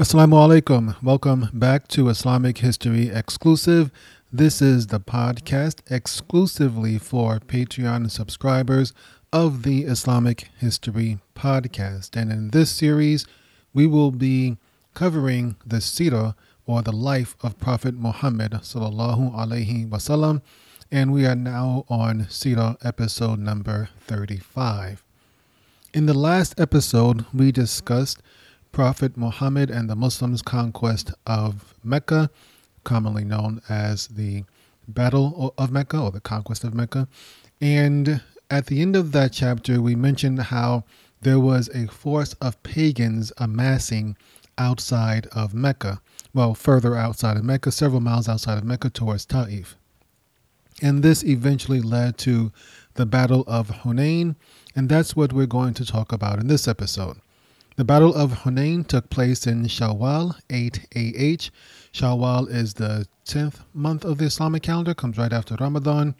Assalamu alaikum. Welcome back to Islamic History Exclusive. This is the podcast exclusively for Patreon subscribers of the Islamic History Podcast. And in this series, we will be covering the Sirah or the life of Prophet Muhammad sallallahu alaihi wasallam. And we are now on Sirah episode number 35. In the last episode, we discussed Prophet Muhammad and the Muslims' conquest of Mecca, commonly known as the Battle of Mecca or the Conquest of Mecca. And at the end of that chapter, we mentioned how there was a force of pagans amassing outside of Mecca, well, further outside of Mecca, several miles outside of Mecca towards Ta'if. And this eventually led to the Battle of Hunain, and that's what we're going to talk about in this episode. The Battle of Hunain took place in Shawwal 8 AH. Shawwal is the 10th month of the Islamic calendar, comes right after Ramadan.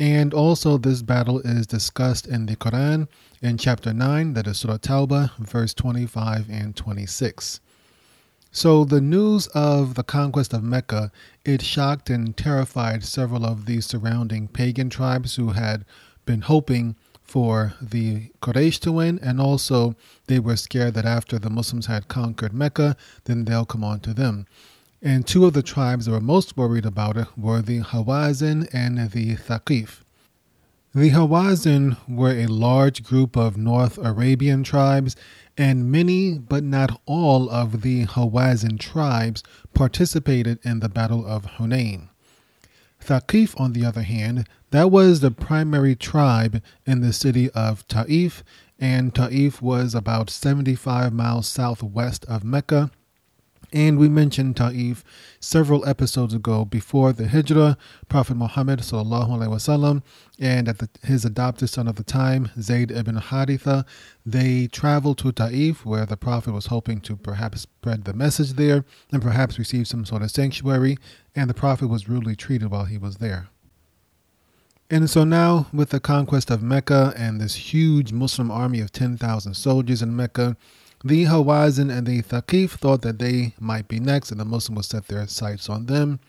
And also, this battle is discussed in the Quran in chapter 9, that is Surah Tawbah, verse 25 and 26. So, the news of the conquest of Mecca, it shocked and terrified several of the surrounding pagan tribes who had been hoping for the Quraysh to win, and also they were scared that after the Muslims had conquered Mecca, then they'll come on to them. And two of the tribes that were most worried about it were the Hawazin and the Thaqif. The Hawazin were a large group of North Arabian tribes, and many, but not all, of the Hawazin tribes participated in the Battle of Hunain. Thaqif, on the other hand, that was the primary tribe in the city of Ta'if, and Ta'if was about 75 miles southwest of Mecca. And we mentioned Ta'if several episodes ago before the Hijrah, Prophet Muhammad wasallam, and the, his adopted son of the time, Zayd ibn Haritha, they traveled to Ta'if where the Prophet was hoping to perhaps spread the message there and perhaps receive some sort of sanctuary, and the Prophet was rudely treated while he was there. And so now, with the conquest of Mecca and this huge Muslim army of 10,000 soldiers in Mecca, the Hawazin and the Thaqif thought that they might be next and the Muslims would set their sights on them,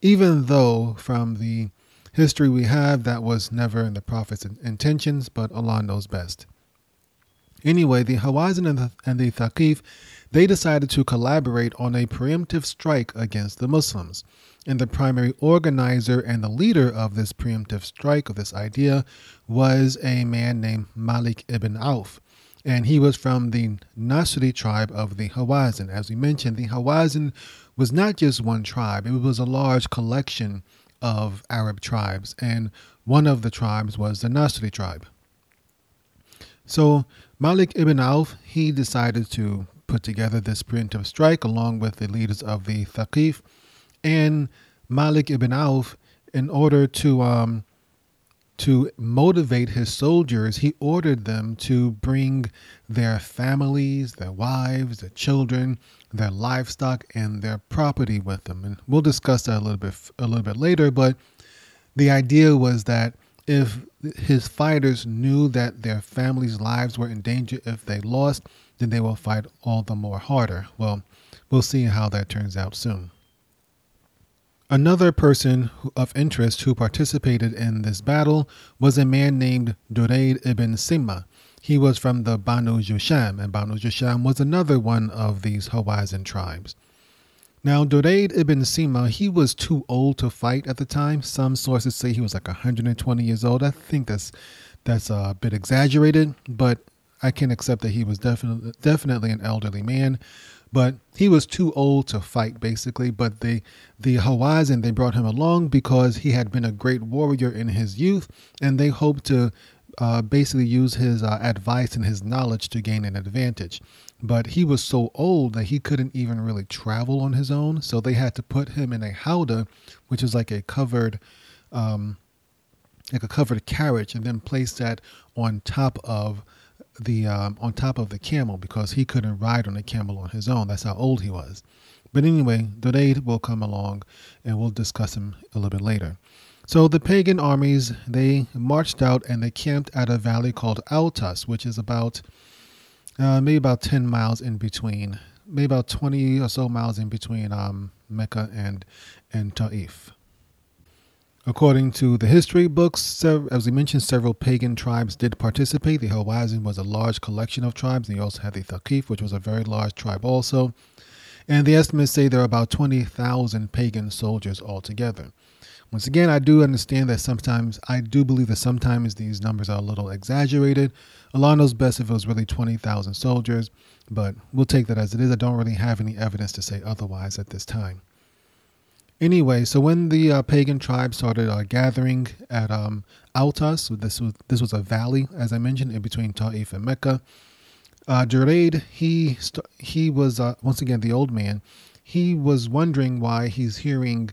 even though from the history we have, that was never in the Prophet's intentions, but Allah knows best. Anyway, the Hawazin and the, and the Thaqif, they decided to collaborate on a preemptive strike against the Muslims. And the primary organizer and the leader of this preemptive strike, of this idea, was a man named Malik ibn Auf. And he was from the Nasri tribe of the Hawazin. As we mentioned, the Hawazin was not just one tribe, it was a large collection of Arab tribes. And one of the tribes was the Nasri tribe. So Malik ibn Auf, he decided to put together this preemptive strike along with the leaders of the Thaqif and Malik ibn Auf, in order to um, to motivate his soldiers, he ordered them to bring their families, their wives, their children, their livestock, and their property with them. And we'll discuss that a little bit a little bit later. But the idea was that if his fighters knew that their families' lives were in danger if they lost, then they will fight all the more harder. Well, we'll see how that turns out soon. Another person of interest who participated in this battle was a man named Durayd ibn Sima. He was from the Banu Jusham, and Banu Jusham was another one of these Hawazin tribes. Now, Durayd ibn Sima, he was too old to fight at the time. Some sources say he was like 120 years old. I think that's that's a bit exaggerated, but I can accept that he was definitely definitely an elderly man but he was too old to fight basically. But the the hawazin they brought him along because he had been a great warrior in his youth and they hoped to uh, basically use his uh, advice and his knowledge to gain an advantage. But he was so old that he couldn't even really travel on his own so they had to put him in a howdah which is like a covered um, like a covered carriage and then place that on top of the um, on top of the camel because he couldn't ride on a camel on his own. That's how old he was. But anyway, Durayd will come along, and we'll discuss him a little bit later. So the pagan armies they marched out and they camped at a valley called Autas, which is about uh, maybe about ten miles in between maybe about 20 or so miles in between um, Mecca and, and Ta'if. According to the history books, as we mentioned, several pagan tribes did participate. The Hawazin was a large collection of tribes, and you also had the Thaqif, which was a very large tribe also. And the estimates say there are about 20,000 pagan soldiers altogether. Once again, I do understand that sometimes, I do believe that sometimes these numbers are a little exaggerated. Allah knows best if it was really 20,000 soldiers, but we'll take that as it is. I don't really have any evidence to say otherwise at this time. Anyway, so when the uh, pagan tribe started uh, gathering at um, Autas, so this was this was a valley, as I mentioned, in between Ta'if and Mecca. Uh, he st- he was uh, once again the old man. He was wondering why he's hearing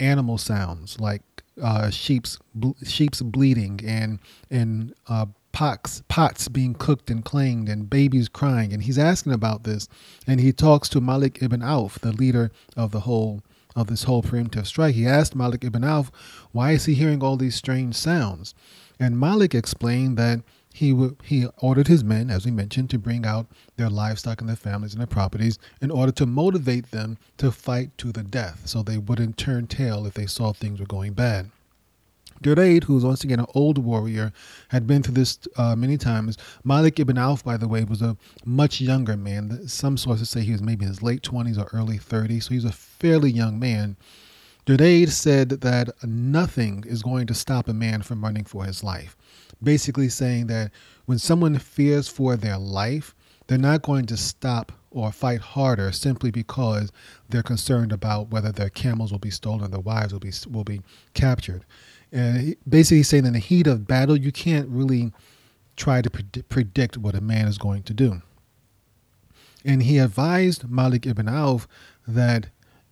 animal sounds like uh, sheep's ble- sheep's bleeding and and uh, pots pots being cooked and clanged and babies crying. And he's asking about this, and he talks to Malik ibn Auf, the leader of the whole of this whole preemptive strike. He asked Malik ibn Auf, why is he hearing all these strange sounds? And Malik explained that he w- he ordered his men, as we mentioned, to bring out their livestock and their families and their properties in order to motivate them to fight to the death, so they wouldn't turn tail if they saw things were going bad. Duraid, who's once again an old warrior, had been through this uh, many times. Malik ibn Auf, by the way, was a much younger man. Some sources say he was maybe in his late 20s or early 30s, so he's a fairly young man. Duraid said that nothing is going to stop a man from running for his life. Basically, saying that when someone fears for their life, they're not going to stop or fight harder simply because they're concerned about whether their camels will be stolen, their wives will be will be captured. And basically saying in the heat of battle, you can't really try to predict what a man is going to do. And he advised Malik ibn Auf that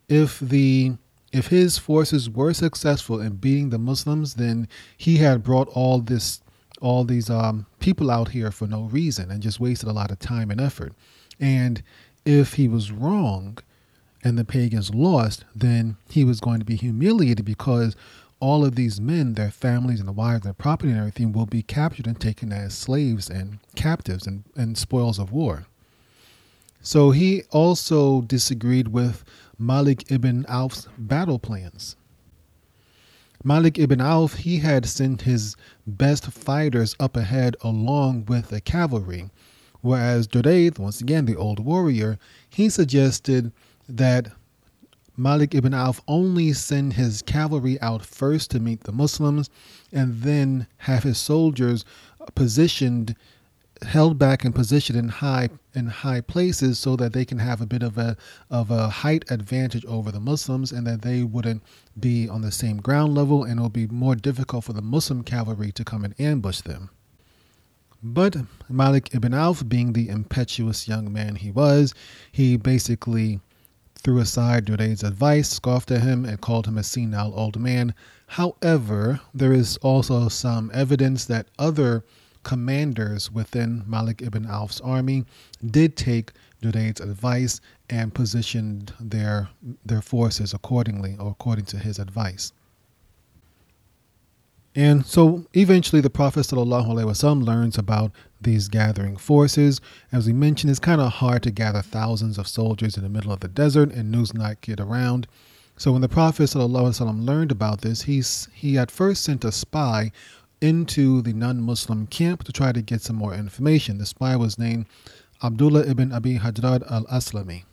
if the if his forces were successful in beating the Muslims, then he had brought all this all these um, people out here for no reason and just wasted a lot of time and effort. And if he was wrong and the pagans lost, then he was going to be humiliated because all of these men, their families and the wives, their property and everything will be captured and taken as slaves and captives and, and spoils of war. So he also disagreed with Malik ibn Auf's battle plans. Malik ibn Auf, he had sent his best fighters up ahead along with the cavalry, whereas Duraid, once again the old warrior, he suggested that Malik ibn Auf only send his cavalry out first to meet the Muslims and then have his soldiers positioned held back and positioned in high in high places so that they can have a bit of a of a height advantage over the Muslims and that they wouldn't be on the same ground level and it will be more difficult for the Muslim cavalry to come and ambush them. But Malik ibn Auf, being the impetuous young man he was, he basically threw aside Duraid's advice, scoffed at him, and called him a senile old man. However, there is also some evidence that other commanders within Malik ibn Auf's army did take Duraid's advice and positioned their their forces accordingly or according to his advice. And so eventually the Prophet ﷺ learns about these gathering forces. As we mentioned, it's kind of hard to gather thousands of soldiers in the middle of the desert and news not get around. So when the Prophet ﷺ learned about this, he's, he at first sent a spy into the non-Muslim camp to try to get some more information. The spy was named Abdullah ibn Abi Hadrad al-Aslami.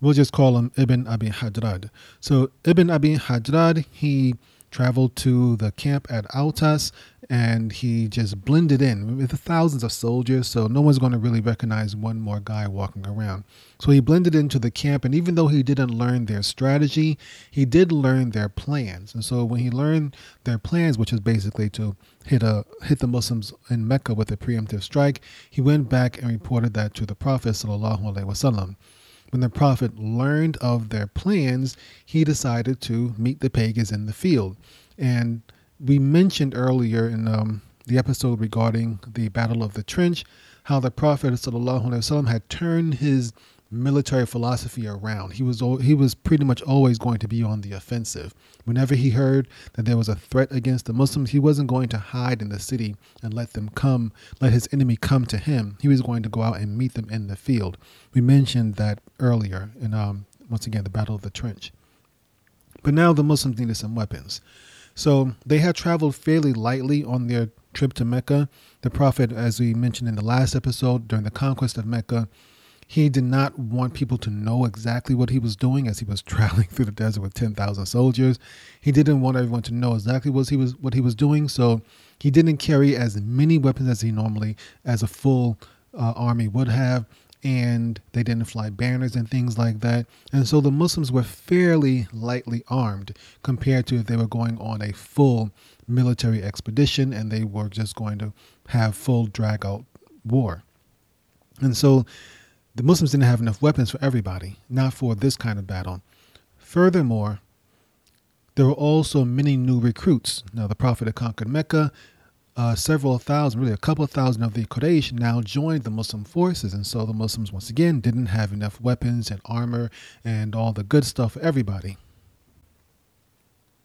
We'll just call him Ibn Abi Hadrad. So Ibn Abi Hadrad, he traveled to the camp at Autas and he just blended in with thousands of soldiers, so no one's going to really recognize one more guy walking around. So he blended into the camp, and even though he didn't learn their strategy, he did learn their plans. And so when he learned their plans, which is basically to hit a hit the Muslims in Mecca with a preemptive strike, he went back and reported that to the Prophet sallallahu alaihi wasallam. When the prophet learned of their plans, he decided to meet the pagans in the field. And we mentioned earlier in um, the episode regarding the Battle of the Trench how the Prophet ﷺ had turned his military philosophy around. He was he was pretty much always going to be on the offensive. Whenever he heard that there was a threat against the Muslims, he wasn't going to hide in the city and let them come, let his enemy come to him. He was going to go out and meet them in the field. We mentioned that earlier in um, once again the Battle of the Trench. But now the Muslims needed some weapons. So they had traveled fairly lightly on their trip to Mecca. The Prophet, as we mentioned in the last episode, during the conquest of Mecca, he did not want people to know exactly what he was doing as he was traveling through the desert with 10,000 soldiers. He didn't want everyone to know exactly what he was what he was doing, so he didn't carry as many weapons as he normally as a full uh, army would have and they didn't fly banners and things like that. And so the Muslims were fairly lightly armed compared to if they were going on a full military expedition and they were just going to have full drag out war. And so the Muslims didn't have enough weapons for everybody, not for this kind of battle. Furthermore, there were also many new recruits. Now, the Prophet had conquered Mecca uh, several thousand, really a couple of thousand of the Quraysh now joined the Muslim forces. And so the Muslims, once again, didn't have enough weapons and armor and all the good stuff for everybody.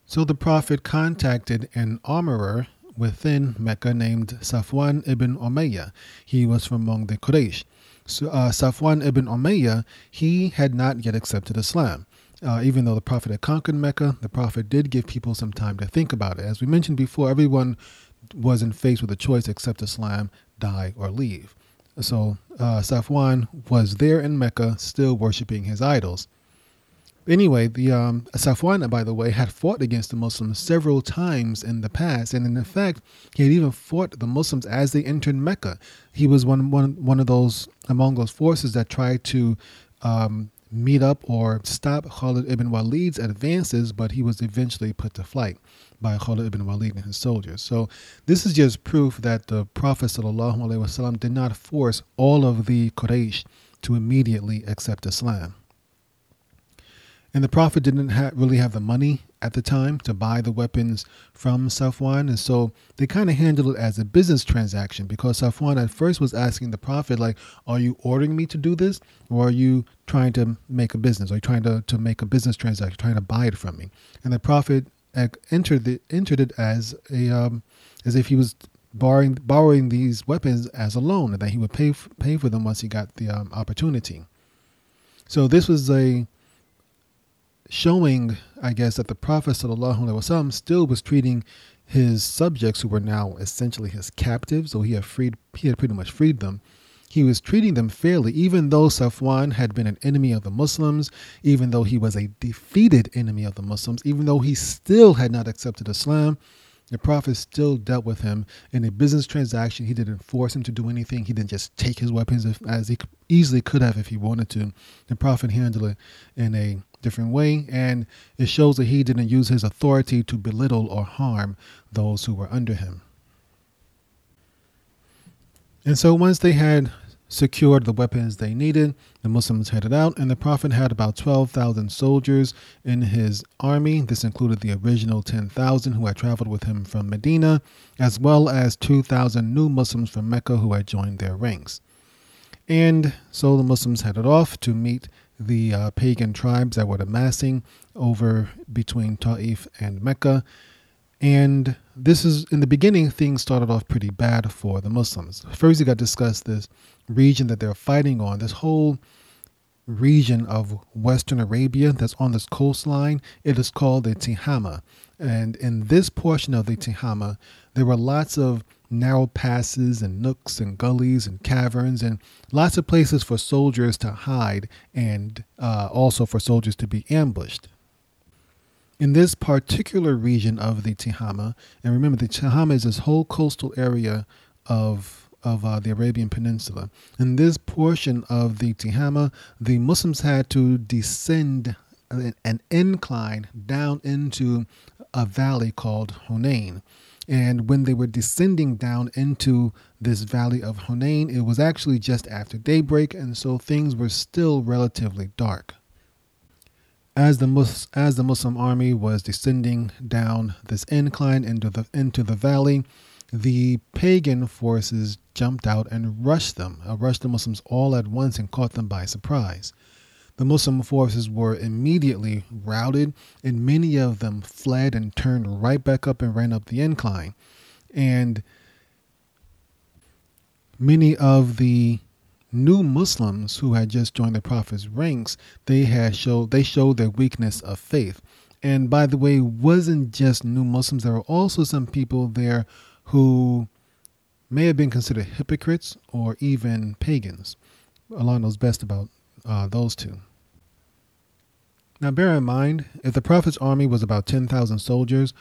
So the Prophet contacted an armorer within Mecca named Safwan ibn Umayyah. He was from among the Quraysh. Uh, Safwan ibn Umayyah, he had not yet accepted Islam. Uh, even though the Prophet had conquered Mecca, the Prophet did give people some time to think about it. As we mentioned before, everyone wasn't faced with a choice except Islam, die or leave. So uh, Safwan was there in Mecca, still worshiping his idols. Anyway, the um, Safwan, by the way, had fought against the Muslims several times in the past, and in fact, he had even fought the Muslims as they entered Mecca. He was one one one of those among those forces that tried to um, meet up or stop Khalid ibn Walid's advances, but he was eventually put to flight by Khalid ibn Walid and his soldiers. So this is just proof that the Prophet ﷺ did not force all of the Quraysh to immediately accept Islam. And the Prophet didn't ha- really have the money at the time to buy the weapons from Safwan. And so they kind of handled it as a business transaction because Safwan at first was asking the Prophet, like, are you ordering me to do this? Or are you trying to make a business? Are you trying to, to make a business transaction, trying to buy it from me? And the Prophet entered the, entered it as a um, as if he was borrowing borrowing these weapons as a loan, and that he would pay f- pay for them once he got the um, opportunity. So this was a showing, I guess, that the Prophet ﷺ still was treating his subjects, who were now essentially his captives, so he had freed he had pretty much freed them he was treating them fairly, even though Safwan had been an enemy of the Muslims, even though he was a defeated enemy of the Muslims, even though he still had not accepted Islam. The Prophet still dealt with him in a business transaction. He didn't force him to do anything. He didn't just take his weapons as he easily could have if he wanted to. The Prophet handled it in a different way, and it shows that he didn't use his authority to belittle or harm those who were under him. And so once they had secured the weapons they needed, the Muslims headed out, and the Prophet had about 12,000 soldiers in his army. This included the original 10,000 who had traveled with him from Medina, as well as 2,000 new Muslims from Mecca who had joined their ranks. And so the Muslims headed off to meet the uh, pagan tribes that were amassing over between Ta'if and Mecca. And this is in the beginning, things started off pretty bad for the Muslims. First, you got to discuss this region that they're fighting on, this whole region of Western Arabia that's on this coastline. It is called the Tihama. And in this portion of the Tihama, there were lots of narrow passes and nooks and gullies and caverns and lots of places for soldiers to hide and uh, also for soldiers to be ambushed in this particular region of the Tihama, and remember the Tihama is this whole coastal area of of uh, the Arabian Peninsula. In this portion of the Tihama, the Muslims had to descend an, an incline down into a valley called Hunain. And when they were descending down into this valley of Hunain, it was actually just after daybreak, and so things were still relatively dark. As the, Mus- as the Muslim army was descending down this incline into the, into the valley, the pagan forces jumped out and rushed them, uh, rushed the Muslims all at once and caught them by surprise. The Muslim forces were immediately routed, and many of them fled and turned right back up and ran up the incline. And many of the new Muslims who had just joined the Prophet's ranks, they had showed they showed their weakness of faith. And by the way, wasn't just new Muslims. There were also some people there who may have been considered hypocrites or even pagans. Allah knows best about uh, those two. Now, bear in mind, if the Prophet's army was about 10,000 soldiers,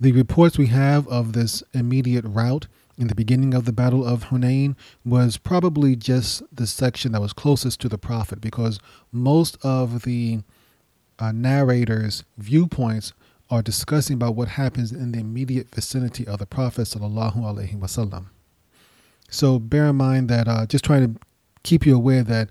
the reports we have of this immediate rout in the beginning of the Battle of Hunain was probably just the section that was closest to the Prophet because most of the uh, narrators' viewpoints are discussing about what happens in the immediate vicinity of the Prophet sallallahu. So bear in mind that uh, just trying to keep you aware that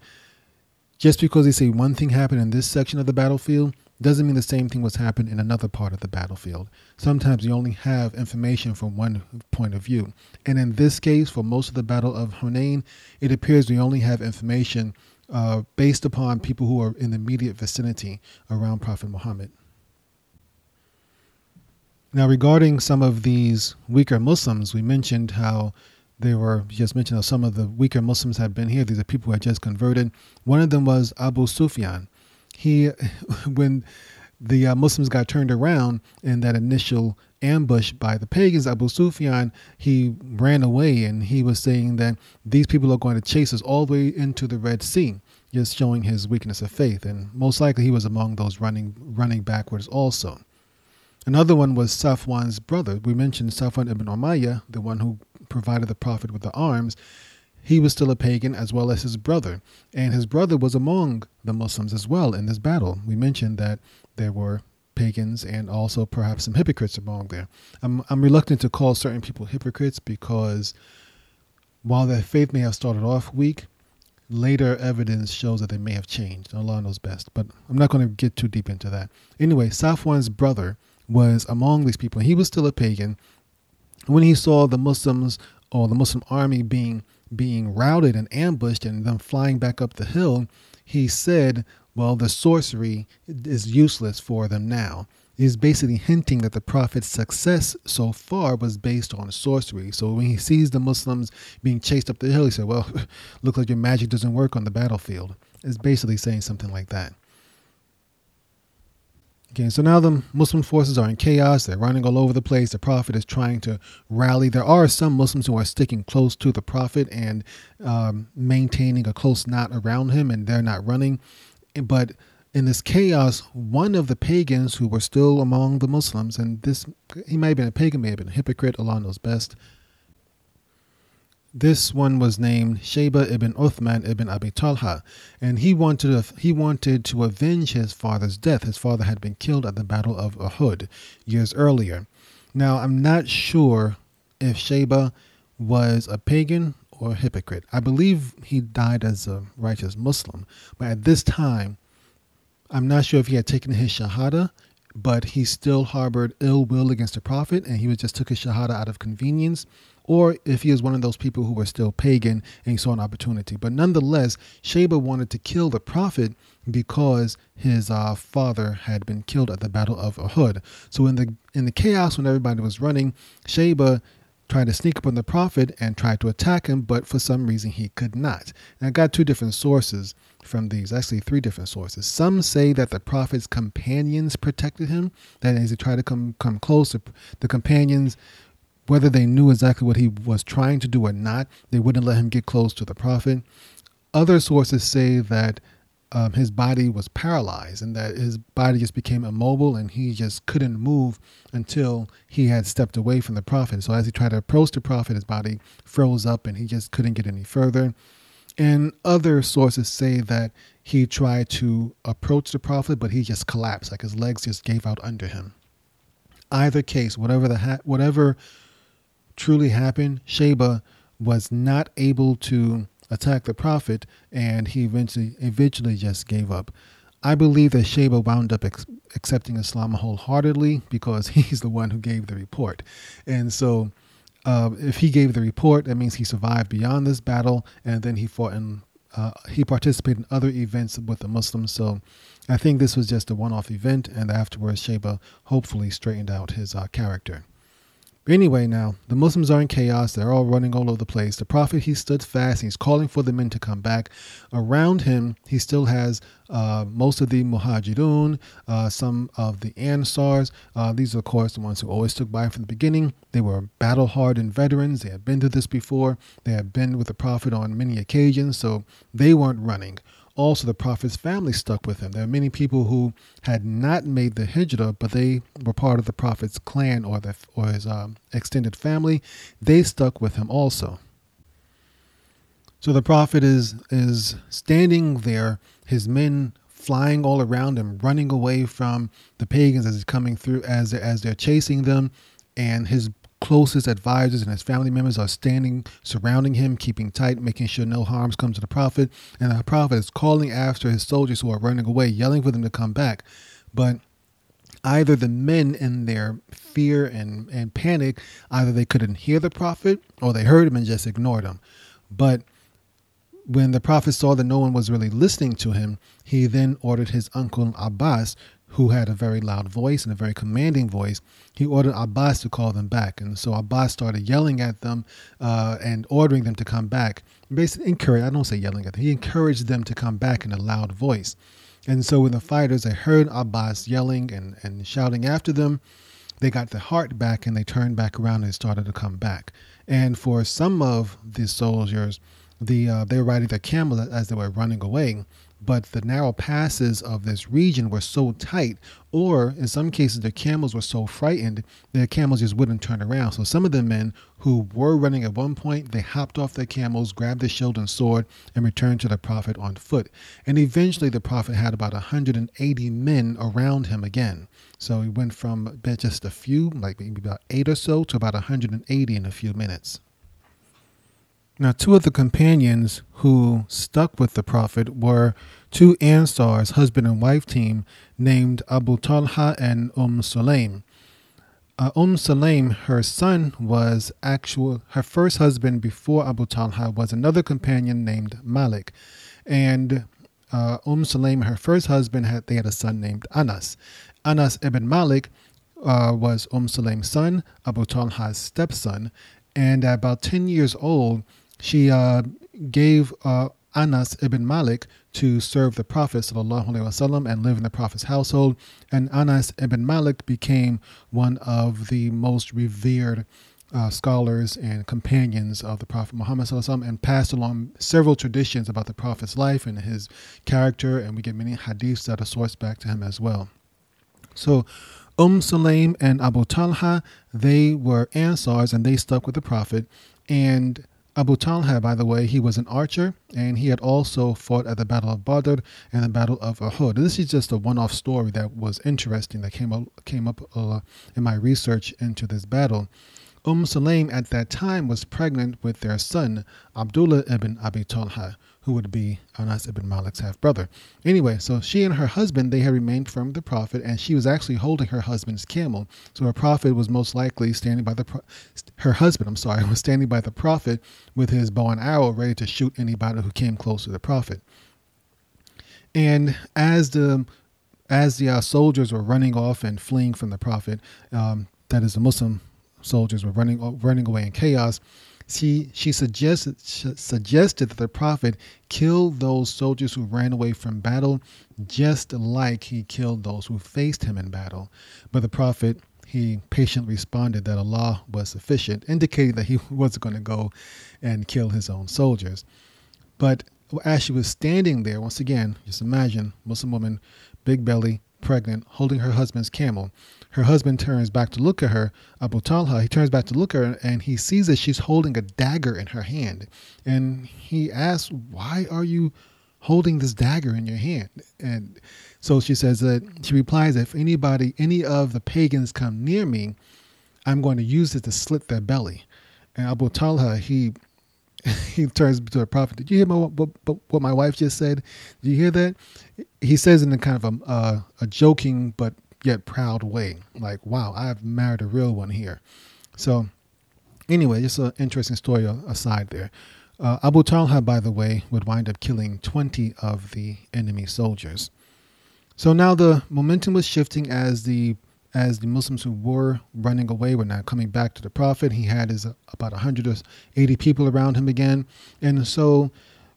just because they say one thing happened in this section of the battlefield doesn't mean the same thing was happening in another part of the battlefield. Sometimes you only have information from one point of view. And in this case, for most of the Battle of Hunain, it appears we only have information uh, based upon people who are in the immediate vicinity around Prophet Muhammad. Now, regarding some of these weaker Muslims, we mentioned how they were just mentioned some of the weaker Muslims had been here. These are people who had just converted. One of them was Abu Sufyan. He, when the uh, Muslims got turned around in that initial ambush by the pagans, Abu Sufyan, he ran away and he was saying that these people are going to chase us all the way into the Red Sea, just showing his weakness of faith. And most likely he was among those running running backwards also. Another one was Safwan's brother. We mentioned Safwan ibn Umayyah, the one who provided the Prophet with the arms. He was still a pagan as well as his brother. And his brother was among the Muslims as well in this battle. We mentioned that there were pagans and also perhaps some hypocrites among there. I'm, I'm reluctant to call certain people hypocrites because while their faith may have started off weak, later evidence shows that they may have changed. Allah knows best. But I'm not going to get too deep into that. Anyway, Safwan's brother was among these people. He was still a pagan. When he saw the Muslims or the Muslim army being being routed and ambushed and them flying back up the hill, he said, Well, the sorcery is useless for them now. He's basically hinting that the Prophet's success so far was based on sorcery. So when he sees the Muslims being chased up the hill, he said, Well, looks like your magic doesn't work on the battlefield. It's basically saying something like that. Okay, so now the Muslim forces are in chaos. They're running all over the place. The Prophet is trying to rally. There are some Muslims who are sticking close to the Prophet and um, maintaining a close knot around him, and they're not running. But in this chaos, one of the pagans who were still among the Muslims, and this he might have been a pagan, may have been a hypocrite, Allah knows best, this one was named Sheba ibn Uthman ibn Abi Talha, and he wanted to, he wanted to avenge his father's death. His father had been killed at the Battle of Uhud years earlier. Now, I'm not sure if Sheba was a pagan or a hypocrite. I believe he died as a righteous Muslim, but at this time, I'm not sure if he had taken his shahada, but he still harbored ill will against the Prophet, and he was just took his shahada out of convenience or if he is one of those people who were still pagan and he saw an opportunity. But nonetheless, Sheba wanted to kill the prophet because his uh, father had been killed at the Battle of Uhud. So in the in the chaos when everybody was running, Sheba tried to sneak up on the prophet and tried to attack him, but for some reason he could not. And I got two different sources from these, actually three different sources. Some say that the prophet's companions protected him, that as he tried to come come close, the companions whether they knew exactly what he was trying to do or not, they wouldn't let him get close to the prophet. Other sources say that um, his body was paralyzed and that his body just became immobile and he just couldn't move until he had stepped away from the prophet. So as he tried to approach the prophet, his body froze up and he just couldn't get any further. And other sources say that he tried to approach the prophet, but he just collapsed, like his legs just gave out under him. Either case, whatever the ha- whatever truly happened, Sheba was not able to attack the prophet, and he eventually eventually just gave up. I believe that Sheba wound up ex- accepting Islam wholeheartedly because he's the one who gave the report, and so uh, if he gave the report, that means he survived beyond this battle, and then he fought in. Uh, he participated in other events with the Muslims. So I think this was just a one-off event, and afterwards, Sheba hopefully straightened out his uh, character. Anyway, now the Muslims are in chaos. They're all running all over the place. The Prophet he stood fast. He's calling for the men to come back. Around him, he still has uh, most of the Muhajirun, uh, some of the Ansars. Uh, these are, of course, the ones who always took by from the beginning. They were battle hardened veterans. They had been through this before. They had been with the Prophet on many occasions, so they weren't running also the prophet's family stuck with him. There are many people who had not made the hijrah, but they were part of the prophet's clan or the or his um, extended family. They stuck with him also. So the prophet is is standing there, his men flying all around him, running away from the pagans as he's coming through, as as they're chasing them, and his closest advisors and his family members are standing surrounding him, keeping tight, making sure no harms come to the prophet. And the prophet is calling after his soldiers who are running away, yelling for them to come back. But either the men in their fear and, and panic, either they couldn't hear the prophet or they heard him and just ignored him. But when the prophet saw that no one was really listening to him, he then ordered his uncle Abbas who had a very loud voice and a very commanding voice, he ordered Abbas to call them back. And so Abbas started yelling at them uh, and ordering them to come back. Basically, I don't say yelling at them, he encouraged them to come back in a loud voice. And so when the fighters they heard Abbas yelling and, and shouting after them, they got the heart back and they turned back around and started to come back. And for some of the soldiers, the uh, they were riding their camel as they were running away but the narrow passes of this region were so tight, or in some cases, the camels were so frightened, their camels just wouldn't turn around. So some of the men who were running at one point, they hopped off their camels, grabbed their shield and sword, and returned to the prophet on foot. And eventually, the prophet had about 180 men around him again. So he went from just a few, like maybe about eight or so, to about 180 in a few minutes. Now, two of the companions who stuck with the Prophet were two Ansars, husband and wife team, named Abu Talha and Umm Sulaim. Uh, umm Sulaim, her son, was actual. Her first husband before Abu Talha was another companion named Malik, and uh, Umm Sulaim, her first husband, had they had a son named Anas. Anas ibn Malik uh, was Umm Sulaim's son, Abu Talha's stepson, and at about ten years old she uh, gave uh, Anas ibn Malik to serve the Prophet wasallam and live in the Prophet's household. And Anas ibn Malik became one of the most revered uh, scholars and companions of the Prophet Muhammad wasallam and passed along several traditions about the Prophet's life and his character. And we get many hadiths that are sourced back to him as well. So, Umm Sulaim and Abu Talha, they were Ansars and they stuck with the Prophet. And Abu Talha, by the way, he was an archer and he had also fought at the Battle of Badr and the Battle of Uhud. And This is just a one-off story that was interesting that came up, came up uh, in my research into this battle. Umm Sulaim at that time was pregnant with their son, Abdullah ibn Abi Talha, who would be Anas ibn Malik's half brother. Anyway, so she and her husband, they had remained with the Prophet, and she was actually holding her husband's camel. So her Prophet was most likely standing by the, pro- her husband, I'm sorry, was standing by the Prophet with his bow and arrow ready to shoot anybody who came close to the Prophet. And as the as the uh, soldiers were running off and fleeing from the Prophet, um, that is, the Muslim soldiers were running running away in chaos. She she suggested suggested that the prophet kill those soldiers who ran away from battle, just like he killed those who faced him in battle. But the prophet he patiently responded that Allah was sufficient, indicating that he wasn't going to go and kill his own soldiers. But as she was standing there, once again, just imagine Muslim woman, big belly, pregnant, holding her husband's camel. Her husband turns back to look at her, Abu Talha. He turns back to look at her and he sees that she's holding a dagger in her hand. And he asks, Why are you holding this dagger in your hand? And so she says that she replies, If anybody, any of the pagans come near me, I'm going to use it to slit their belly. And Abu Talha, he he turns to the prophet. Did you hear my, what, what, my wife just said? Did you hear that? He says in a kind of a, uh, a joking but yet proud way, like, "Wow, I've married a real one here." So Anyway, just an interesting story aside there. Uh, Abu Talha, by the way, would wind up killing 20 of the enemy soldiers. So now the momentum was shifting as the as the Muslims who were running away were now coming back to the Prophet. He had his uh, about 180 people around him again, and so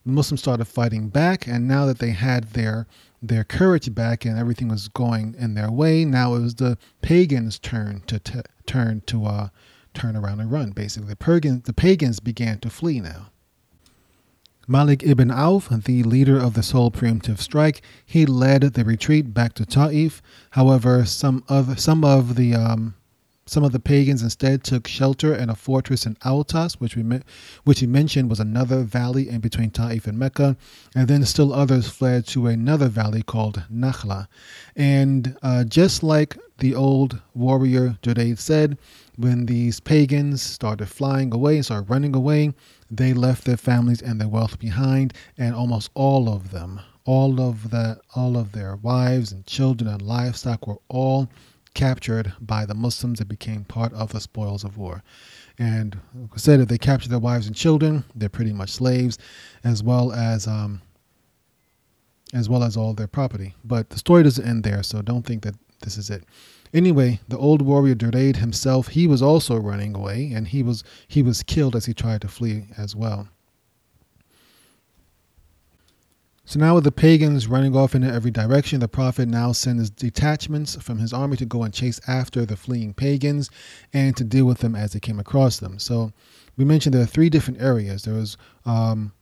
the Muslims started fighting back. And now that they had their their courage back and everything was going in their way, now it was the pagans' turn to t- turn to uh, turn around and run. Basically, the pagans the pagans began to flee now. Malik ibn Auf, the leader of the sole preemptive strike, he led the retreat back to Ta'if. However, some of some of the um, some of the pagans instead took shelter in a fortress in Autas, which we which he mentioned was another valley in between Ta'if and Mecca, and then still others fled to another valley called Nakhla. And uh, just like the old warrior Junayd said, when these pagans started flying away, and started running away, they left their families and their wealth behind, and almost all of them, all of that, all of their wives and children and livestock were all captured by the Muslims and became part of the spoils of war. And like I said, if they capture their wives and children, they're pretty much slaves, as well as um, as well as all their property. But the story doesn't end there, so don't think that this is it. Anyway, the old warrior Duraid himself, he was also running away, and he was he was killed as he tried to flee as well. So now with the pagans running off in every direction, the prophet now sends detachments from his army to go and chase after the fleeing pagans and to deal with them as they came across them. So we mentioned there are three different areas. There was um,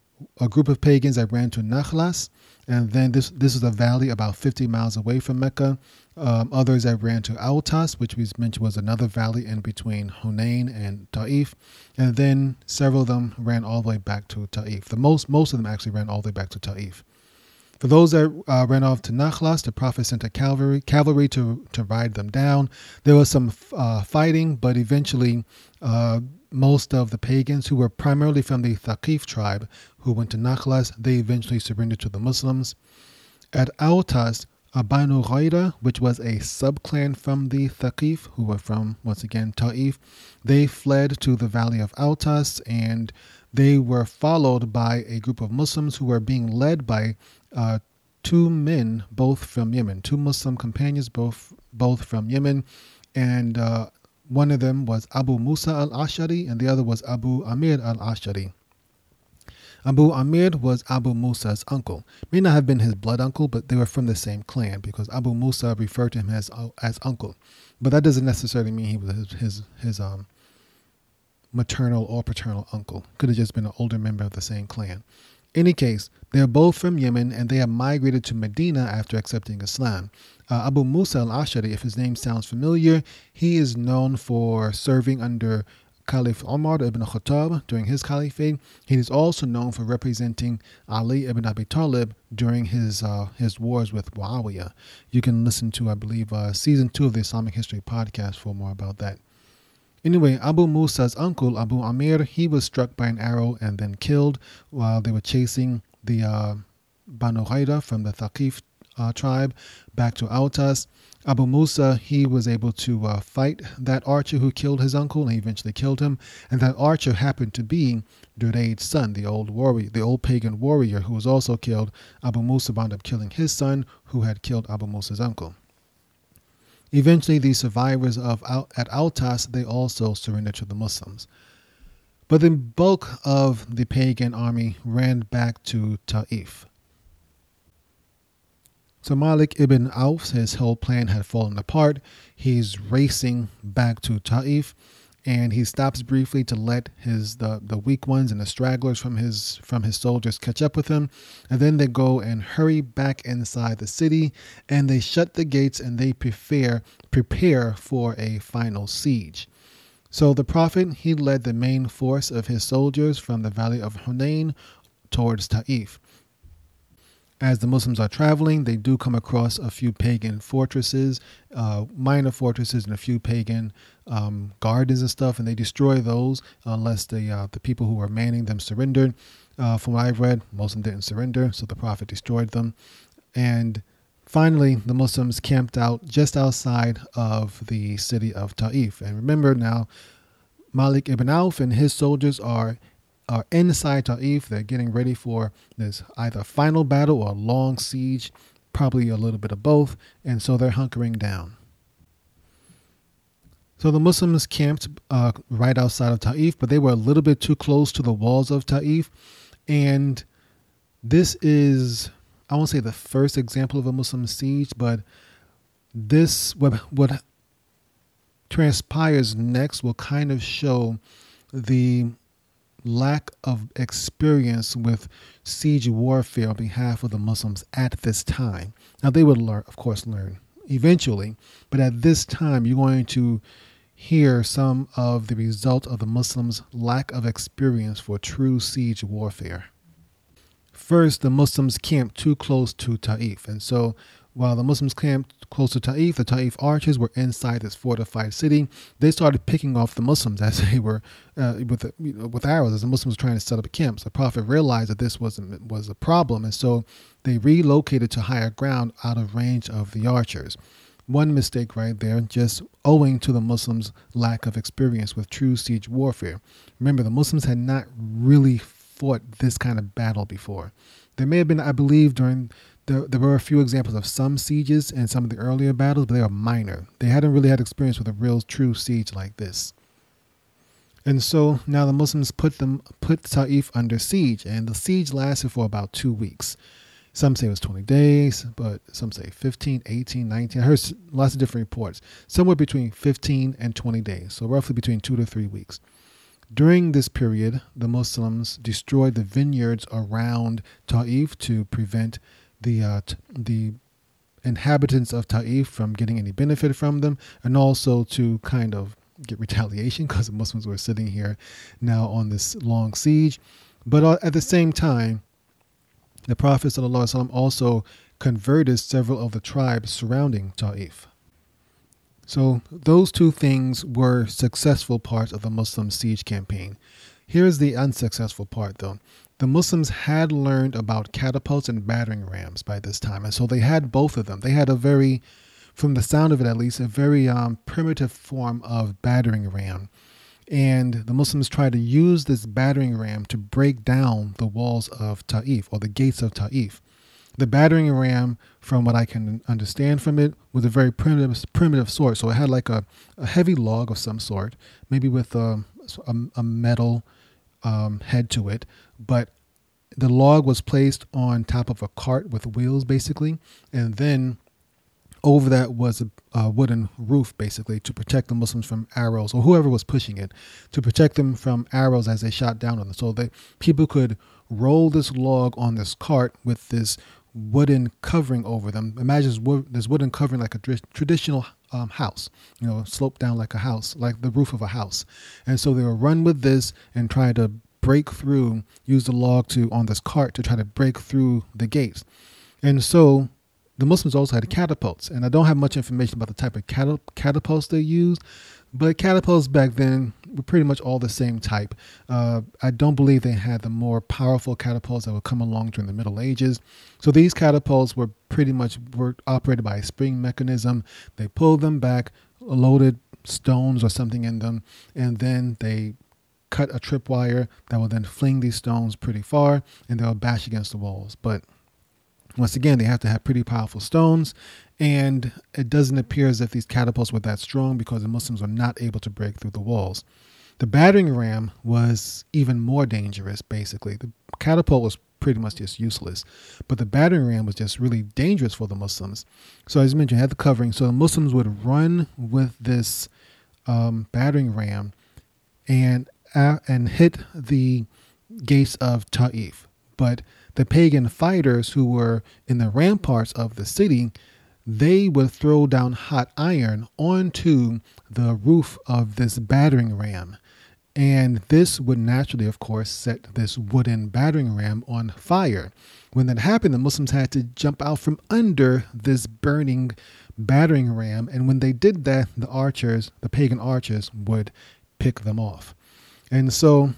a group of pagans that ran to Nakhlas, and then this this is a valley about 50 miles away from Mecca. Um, others that ran to Autas, which we mentioned was another valley in between Hunain and Ta'if, and then several of them ran all the way back to Ta'if. The most most of them actually ran all the way back to Ta'if. For those that uh, ran off to Nakhlas, the Prophet sent a cavalry cavalry to to ride them down. There was some uh, fighting, but eventually. Uh, most of the pagans who were primarily from the Thaqif tribe who went to Nakhlas, they eventually surrendered to the Muslims. At Autas, Banu Ghaira, which was a subclan from the Thaqif, who were from, once again, Ta'if, they fled to the valley of Autas and they were followed by a group of Muslims who were being led by uh, two men, both from Yemen, two Muslim companions, both both from Yemen, and uh, one of them was Abu Musa al Ashari, and the other was Abu Amir al Ashari. Abu Amir was Abu Musa's uncle. May not have been his blood uncle, but they were from the same clan because Abu Musa referred to him as as uncle. But that doesn't necessarily mean he was his his, his um maternal or paternal uncle. Could have just been an older member of the same clan. Any case, they are both from Yemen and they have migrated to Medina after accepting Islam. Uh, Abu Musa al Ashari, if his name sounds familiar, he is known for serving under Caliph Umar ibn Khattab during his caliphate. He is also known for representing Ali ibn Abi Talib during his uh, his wars with Muawiyah. You can listen to, I believe, uh, season two of the Islamic History podcast for more about that. Anyway, Abu Musa's uncle, Abu Amir, he was struck by an arrow and then killed while they were chasing the uh, Banu Ghaira from the Thaqif uh, tribe back to Autas. Abu Musa, he was able to uh, fight that archer who killed his uncle and he eventually killed him. And that archer happened to be Durayd's son, the old warrior, the old pagan warrior who was also killed. Abu Musa wound up killing his son who had killed Abu Musa's uncle. Eventually, the survivors of at Autas they also surrendered to the Muslims. But the bulk of the pagan army ran back to Ta'if. So Malik ibn Auf, his whole plan had fallen apart. He's racing back to Ta'if and he stops briefly to let his the, the weak ones and the stragglers from his from his soldiers catch up with him. And then they go and hurry back inside the city and they shut the gates and they prepare prepare for a final siege. So the prophet he led the main force of his soldiers from the valley of Hunain towards Ta'if as the Muslims are traveling, they do come across a few pagan fortresses, uh, minor fortresses, and a few pagan um, gardens and stuff, and they destroy those unless the uh, the people who are manning them surrendered. Uh, from what I've read, most of them didn't surrender, so the Prophet destroyed them. And finally, the Muslims camped out just outside of the city of Ta'if. And remember now, Malik ibn Auf and his soldiers are are inside Ta'if. They're getting ready for this either final battle or a long siege, probably a little bit of both, and so they're hunkering down. So the Muslims camped uh, right outside of Ta'if, but they were a little bit too close to the walls of Ta'if. And this is, I won't say the first example of a Muslim siege, but this, what, what transpires next will kind of show the lack of experience with siege warfare on behalf of the Muslims at this time. Now, they would learn, of course, learn eventually, but at this time, you're going to hear some of the result of the Muslims' lack of experience for true siege warfare. First, the Muslims camped too close to Ta'if, and so while the Muslims camped close to Ta'if, the Ta'if archers were inside this fortified city. They started picking off the Muslims as they were uh, with you know, with arrows as the Muslims were trying to set up camps. The Prophet realized that this was was a problem, and so they relocated to higher ground out of range of the archers. One mistake right there, just owing to the Muslims' lack of experience with true siege warfare. Remember, the Muslims had not really fought this kind of battle before. There may have been, I believe, during there, there were a few examples of some sieges and some of the earlier battles, but they were minor. They hadn't really had experience with a real true siege like this. And so now the Muslims put them put Taif under siege, and the siege lasted for about two weeks. Some say it was 20 days, but some say 15, 18, 19. I heard lots of different reports. Somewhere between 15 and 20 days, so roughly between two to three weeks. During this period, the Muslims destroyed the vineyards around Ta'if to prevent the uh, t- the inhabitants of Ta'if from getting any benefit from them, and also to kind of get retaliation because the Muslims were sitting here now on this long siege. But uh, at the same time, the Prophet ﷺ also converted several of the tribes surrounding Ta'if. So those two things were successful parts of the Muslim siege campaign. Here's the unsuccessful part though. The Muslims had learned about catapults and battering rams by this time, and so they had both of them. They had a very, from the sound of it at least, a very um, primitive form of battering ram and the Muslims tried to use this battering ram to break down the walls of Ta'if or the gates of Ta'if. The battering ram, from what I can understand from it, was a very primitive primitive sort. So it had like a, a heavy log of some sort, maybe with a, a, a metal um, head to it. But the log was placed on top of a cart with wheels, basically, and then over that was a, a, wooden roof, basically, to protect the Muslims from arrows or whoever was pushing it, to protect them from arrows as they shot down on them. So that people could roll this log on this cart with this wooden covering over them. Imagine this wooden covering like a traditional um, house, you know, sloped down like a house, like the roof of a house. And so they would run with this and try to break through, use the log to on this cart to try to break through the gates. And so the Muslims also had catapults, and I don't have much information about the type of catapults they used, but catapults back then were pretty much all the same type. Uh, I don't believe they had the more powerful catapults that would come along during the Middle Ages. So these catapults were pretty much were operated by a spring mechanism. They pulled them back, loaded stones or something in them, and then they cut a tripwire that will then fling these stones pretty far, and they'll bash against the walls. But once again, they have to have pretty powerful stones, and it doesn't appear as if these catapults were that strong because the Muslims were not able to break through the walls. The battering ram was even more dangerous, basically. The catapult was pretty much just useless, but the battering ram was just really dangerous for the Muslims. So, as I mentioned, had the covering, so the Muslims would run with this um, battering ram and uh, and hit the gates of Ta'if, but the pagan fighters who were in the ramparts of the city, they would throw down hot iron onto the roof of this battering ram. And this would naturally, of course, set this wooden battering ram on fire. When that happened, the Muslims had to jump out from under this burning battering ram. And when they did that, the archers, the pagan archers, would pick them off. And so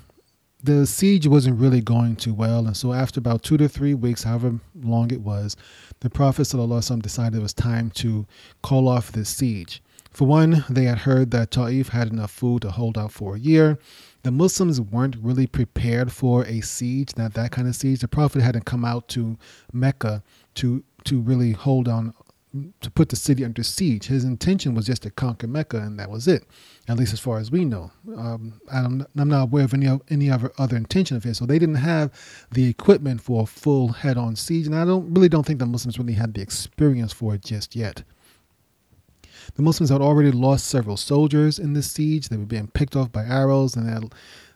the siege wasn't really going too well. And so, after about two to three weeks, however long it was, the Prophet ﷺ decided it was time to call off this siege. For one, they had heard that Ta'if had enough food to hold out for a year. The Muslims weren't really prepared for a siege, not that kind of siege. The Prophet hadn't come out to Mecca to to really hold on to put the city under siege. His intention was just to conquer Mecca, and that was it, at least as far as we know. Um, I'm, not aware of any any other other intention of his. So they didn't have the equipment for a full head-on siege, and I don't really don't think the Muslims really had the experience for it just yet. The Muslims had already lost several soldiers in this siege. They were being picked off by arrows, and they had,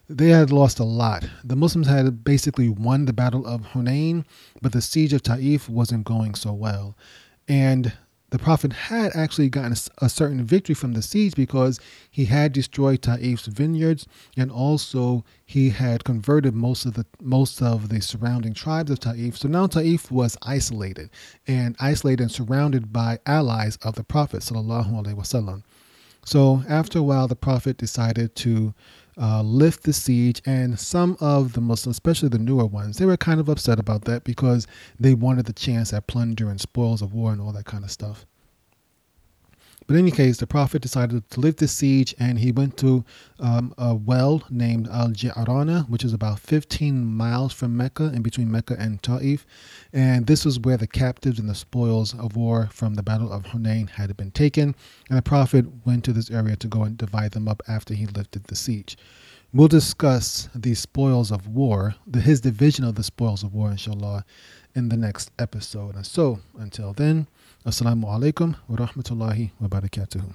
they had lost a lot. The Muslims had basically won the Battle of Hunayn, but the siege of Taif wasn't going so well. And the Prophet had actually gotten a certain victory from the siege because he had destroyed Taif's vineyards and also he had converted most of the most of the surrounding tribes of Taif. So now Taif was isolated and isolated and surrounded by allies of the Prophet sallallahu alaihi wasallam. So after a while, the Prophet decided to uh, lift the siege, and some of the Muslims, especially the newer ones, they were kind of upset about that because they wanted the chance at plunder and spoils of war and all that kind of stuff. But in any case, the Prophet decided to lift the siege and he went to um, a well named Al Ji'rana, which is about 15 miles from Mecca, in between Mecca and Ta'if. And this was where the captives and the spoils of war from the Battle of Hunayn had been taken. And the Prophet went to this area to go and divide them up after he lifted the siege. We'll discuss the spoils of war, the, his division of the spoils of war, inshallah, in the next episode. And so, until then, Assalamu alaikum wa rahmatullahi wa barakatuhu.